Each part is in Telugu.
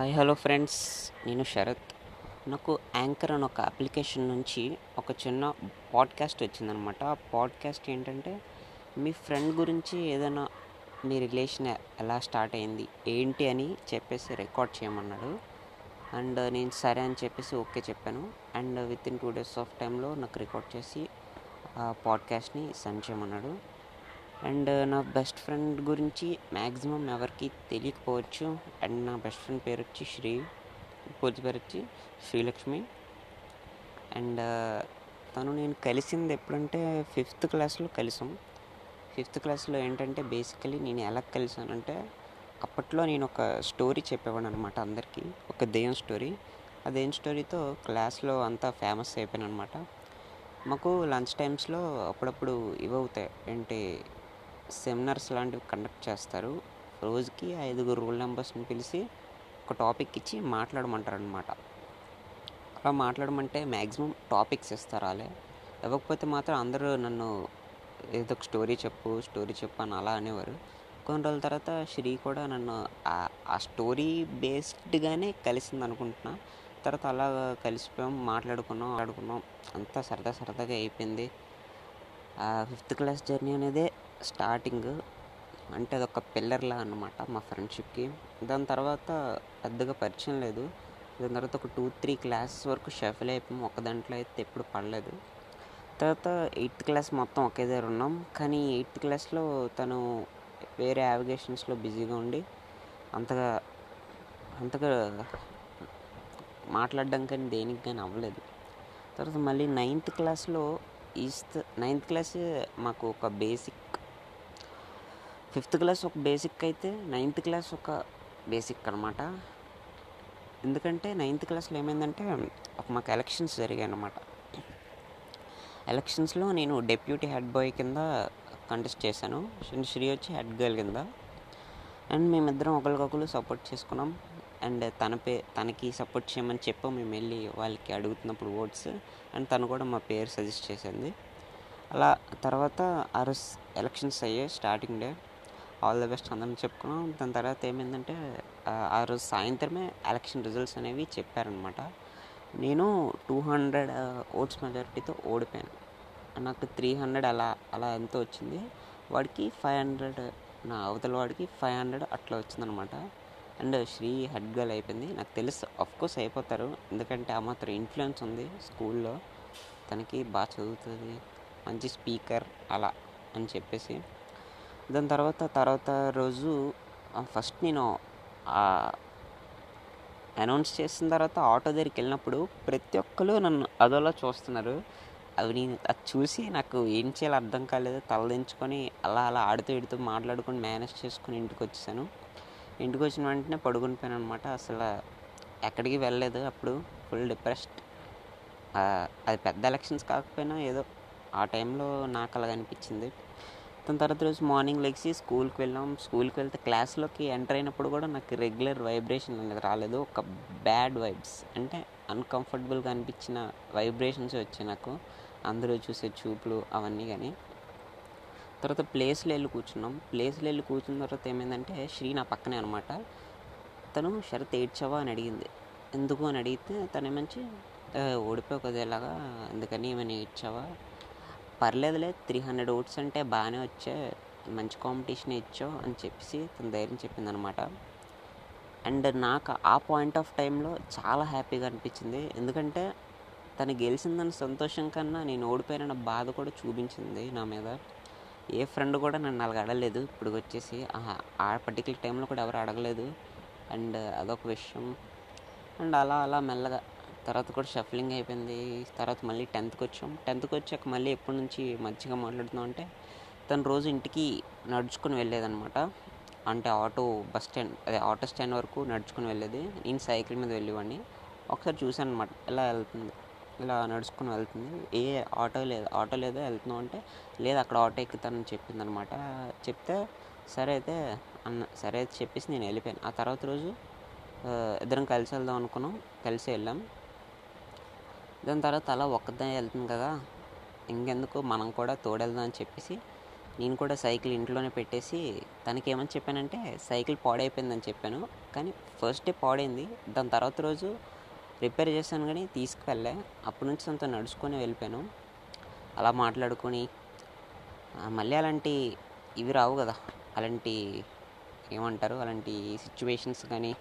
Hi hello friends. నేను శరత్. నాకు యాంకర్ అని ఒక అప్లికేషన్ నుంచి ఒక చిన్న పాడ్కాస్ట్ వచ్చిందనమాట ఆ పాడ్కాస్ట్ ఏంటంటే మీ ఫ్రెండ్ గురించి ఏదైనా మీ రిలేషన్ ఎలా స్టార్ట్ అయింది ఏంటి అని చెప్పేసి రికార్డ్ చేయమన్నాడు. అండ్ నేను సరే అని చెప్పేసి ఓకే చెప్పాను. And with in two days of టైంలో నాకు రికార్డ్ చేసి ఆ పాడ్కాస్ట్ని సెండ్ చేయమన్నాడు. అండ్ నా బెస్ట్ ఫ్రెండ్ గురించి మ్యాక్సిమం ఎవరికి తెలియకపోవచ్చు. అండ్ నా బెస్ట్ ఫ్రెండ్ పేరు వచ్చి శ్రీ పూర్తి పేరు వచ్చి శ్రీలక్ష్మి. అండ్ తను నేను కలిసింది ఎప్పుడంటే ఫిఫ్త్ క్లాస్లో కలిసాం. ఫిఫ్త్ క్లాస్లో ఏంటంటే బేసికలీ నేను ఎలా కలిసానంటే అప్పట్లో నేను ఒక స్టోరీ చెప్పేవాడు అనమాట అందరికీ. ఒక దెయ్యం స్టోరీ. ఆ దెయ్యం స్టోరీతో క్లాస్లో అంతా ఫేమస్ అయిపోయాను అనమాట మాకు లంచ్ టైమ్స్లో అప్పుడప్పుడు ఇవవుతాయి. అవుతాయి ఏంటి సెమినార్స్ లాంటివి కండక్ట్ చేస్తారు. రోజుకి ఐదుగురు రూల్ మెంబర్స్ని పిలిచి ఒక టాపిక్ ఇచ్చి మాట్లాడమంటారు అనమాట అలా మాట్లాడమంటే మ్యాక్సిమం టాపిక్స్ ఇస్తారు వాళ్ళే ఇవ్వకపోతే మాత్రం అందరూ నన్ను ఏదో ఒక స్టోరీ చెప్పు స్టోరీ చెప్పు అని అలా అనేవారు. కొన్ని రోజుల తర్వాత శ్రీ కూడా నన్ను ఆ స్టోరీ బేస్డ్గానే కలిసింది అనుకుంటున్నా తర్వాత అలా కలిసిపోయాం మాట్లాడుకున్నాం ఆడుకున్నాం. అంతా సరదా సరదాగా అయిపోయింది. ఆ ఫిఫ్త్ క్లాస్ జర్నీ అనేది స్టార్టింగ్ అంటే అదొక పిల్లర్లా అనమాట మా ఫ్రెండ్షిప్కి. దాని తర్వాత పెద్దగా పరిచయం లేదు. దాని తర్వాత ఒక టూ త్రీ క్లాసెస్ వరకు షఫల్ అయిపోయాం. ఒక దాంట్లో అయితే ఎప్పుడు పడలేదు. తర్వాత ఎయిత్ క్లాస్ మొత్తం ఒకే దగ్గర ఉన్నాం. కానీ ఎయిత్ క్లాస్లో తను వేరే యావిగేషన్స్లో బిజీగా ఉండి అంతగా అంతగా మాట్లాడడం కానీ దేనికి కానీ అవ్వలేదు. తర్వాత మళ్ళీ నైన్త్ క్లాస్లో ఈస్ట్ నైన్త్ క్లాస్ మాకు ఒక బేసిక్ ఫిఫ్త్ క్లాస్ ఒక బేసిక్ అయితే నైన్త్ క్లాస్ ఒక బేసిక్ అనమాట ఎందుకంటే నైన్త్ క్లాస్లో ఏమైందంటే ఒక మాకు ఎలక్షన్స్ జరిగాయి అనమాట ఎలక్షన్స్లో నేను డెప్యూటీ హెడ్ బాయ్ కింద కంటెస్ట్ చేశాను. శ్రీ వచ్చి హెడ్ గర్ల్ కింద. అండ్ మేమిద్దరం ఒకరికొకరు సపోర్ట్ చేసుకున్నాం. అండ్ తన పే తనకి సపోర్ట్ చేయమని చెప్పి. మేము వెళ్ళి వాళ్ళకి అడుగుతున్నప్పుడు ఓట్స్. అండ్ తను కూడా మా పేరు సజెస్ట్ చేసింది. అలా తర్వాత ఆ రోజు ఎలక్షన్స్ అయ్యాయి starting day. All the best అందరం చెప్పుకున్నాం. దాని తర్వాత ఏమైందంటే ఆ రోజు సాయంత్రమే ఎలక్షన్ రిజల్ట్స్ అనేవి చెప్పారనమాట నేను టూ హండ్రెడ్ ఓట్స్ మెజారిటీతో ఓడిపోయాను. నాకు త్రీ హండ్రెడ్ అలా అలా ఎంతో వచ్చింది. వాడికి ఫైవ్ హండ్రెడ్ నా అవతల వాడికి ఫైవ్ హండ్రెడ్ అట్లా వచ్చిందనమాట అండ్ శ్రీ హెడ్ గర్ల్ అయిపోయింది. నాకు తెలుసు అఫ్కోర్స్ అయిపోతారు. ఎందుకంటే ఆ మాత్రం ఇన్ఫ్లుయెన్స్ ఉంది స్కూల్లో. తనకి బాగా చదువుతుంది మంచి స్పీకర్ అలా అని చెప్పేసి దాని తర్వాత తర్వాత రోజు ఫస్ట్ నేను అనౌన్స్ చేసిన తర్వాత ఆటో దగ్గరికి వెళ్ళినప్పుడు ప్రతి ఒక్కరు నన్ను అదోలా చూస్తున్నారు. అవి నేను అది చూసి నాకు ఏం చేయాలో అర్థం కాలేదు. తలదించుకొని అలా అలా ఆడుతూ ఇడుతూ మాట్లాడుకొని మేనేజ్ చేసుకొని ఇంటికి వచ్చేసాను. ఇంటికి వచ్చిన వెంటనే పడుకుని పోయాను అనమాట అసలు ఎక్కడికి వెళ్ళలేదు. అప్పుడు ఫుల్ డిప్రెస్డ్ అది పెద్ద ఎలక్షన్స్ కాకపోయినా ఏదో ఆ టైంలో నాకు అలాగ అనిపించింది. దాని తర్వాత రోజు మార్నింగ్ లెగ్సి స్కూల్కి వెళ్ళాం. స్కూల్కి వెళ్తే క్లాస్లోకి ఎంటర్ అయినప్పుడు కూడా నాకు రెగ్యులర్ వైబ్రేషన్ అనేది రాలేదు. ఒక బ్యాడ్ వైబ్స్ అంటే అన్కంఫర్టబుల్గా అనిపించిన వైబ్రేషన్స్ వచ్చాయి నాకు. అందరూ చూసే చూపులు అవన్నీ కానీ తర్వాత ప్లేస్లో వెళ్ళి కూర్చున్నాం. ప్లేస్లో వెళ్ళి కూర్చున్న తర్వాత ఏమైందంటే శ్రీ నా పక్కనే అనమాట. తను షరత్ ఏడ్చావా? అని అడిగింది. ఎందుకు? అని అడిగితే తను ఏమంచి ఓడిపోయి కదా ఎందుకని ఏమైనా ఏడ్చావా? పర్లేదులే త్రీ హండ్రెడ్ ఓట్స్ అంటే బాగానే వచ్చే మంచి కాంపిటీషన్ ఇచ్చావు అని చెప్పేసి తన ధైర్యం చెప్పింది అనమాట అండ్ నాకు ఆ పాయింట్ ఆఫ్ టైంలో చాలా హ్యాపీగా అనిపించింది. ఎందుకంటే తను గెలిచిందని సంతోషం కన్నా నేను ఓడిపోయిన బాధ కూడా చూపించింది నా మీద. ఏ ఫ్రెండ్ కూడా నన్ను అలాగ అడగలేదు. ఇప్పుడు వచ్చేసి ఆ పర్టికులర్ టైంలో కూడా ఎవరు అడగలేదు. అండ్ అదొక విషయం. అండ్ అలా అలా మెల్లగా తర్వాత కూడా షఫలింగ్ అయిపోయింది. తర్వాత మళ్ళీ టెన్త్కి వచ్చాం టెన్త్కి వచ్చాక మళ్ళీ ఎప్పటి నుంచి మంచిగా మాట్లాడుతున్నాం అంటే తను రోజు ఇంటికి నడుచుకుని వెళ్ళేదనమాట అంటే ఆటో బస్ స్టాండ్ అదే ఆటో స్టాండ్ వరకు నడుచుకుని వెళ్ళేది. నేను సైకిల్ మీద వెళ్ళేవాడిని. ఒకసారి చూశాను అనమాట ఇలా వెళ్తుంది ఇలా నడుచుకుని వెళ్తుంది. ఏ ఆటో లేదు ఆటో లేదో వెళ్తున్నాం అంటే లేదు అక్కడ ఆటో ఎక్కుతానని చెప్పింది అనమాట చెప్తే సరే అయితే అన్న సరే అయితే చెప్పేసి నేను వెళ్ళిపోయాను. ఆ తర్వాత రోజు ఇద్దరం కలిసి వెళ్దాం అనుకున్నాం. కలిసి వెళ్ళాం. దాని తర్వాత అలా ఒక్కదాన్ని వెళ్తుంది కదా. ఇంకెందుకు? మనం కూడా తోడెళ్దాం అని చెప్పేసి నేను కూడా సైకిల్ ఇంట్లోనే పెట్టేసి తనకి ఏమని చెప్పానంటే సైకిల్ పాడైపోయిందని చెప్పాను. కానీ ఫస్ట్ డే పాడైంది. దాని తర్వాత రోజు రిపేర్ చేశాను కానీ తీసుకువెళ్ళా. అప్పటి నుంచి తనతో నడుచుకొని వెళ్ళిపోయాను. అలా మాట్లాడుకొని మళ్ళీ అలాంటి ఇవి రావు కదా. అలాంటి ఏమంటారు? అలాంటి సిచ్యువేషన్స్ కానీ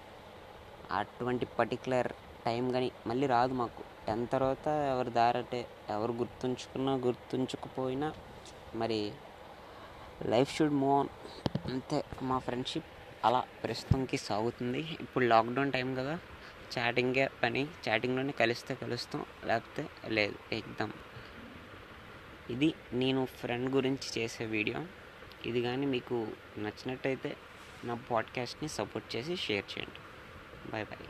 అటువంటి పర్టికులర్ టైం కానీ మళ్ళీ రాదు మాకు. టెన్త్ తర్వాత ఎవరి దారటే ఎవరు గుర్తుంచుకున్నా గుర్తుంచుకుపోయినా మరి లైఫ్ షుడ్ మూవ్ ఆన్. అంతే మా ఫ్రెండ్షిప్ అలా ప్రస్తుతంకి సాగుతుంది. ఇప్పుడు లాక్డౌన్ టైం కదా చాటింగే పని చాటింగ్లోనే కలిస్తే కలుస్తాం లేకపోతే లేదు ఎగ్దాం ఇది నేను ఫ్రెండ్ గురించి చేసే వీడియో. ఇది కానీ మీకు నచ్చినట్టయితే నా పాడ్కాస్ట్ని సపోర్ట్ చేసి షేర్ చేయండి. Bye bye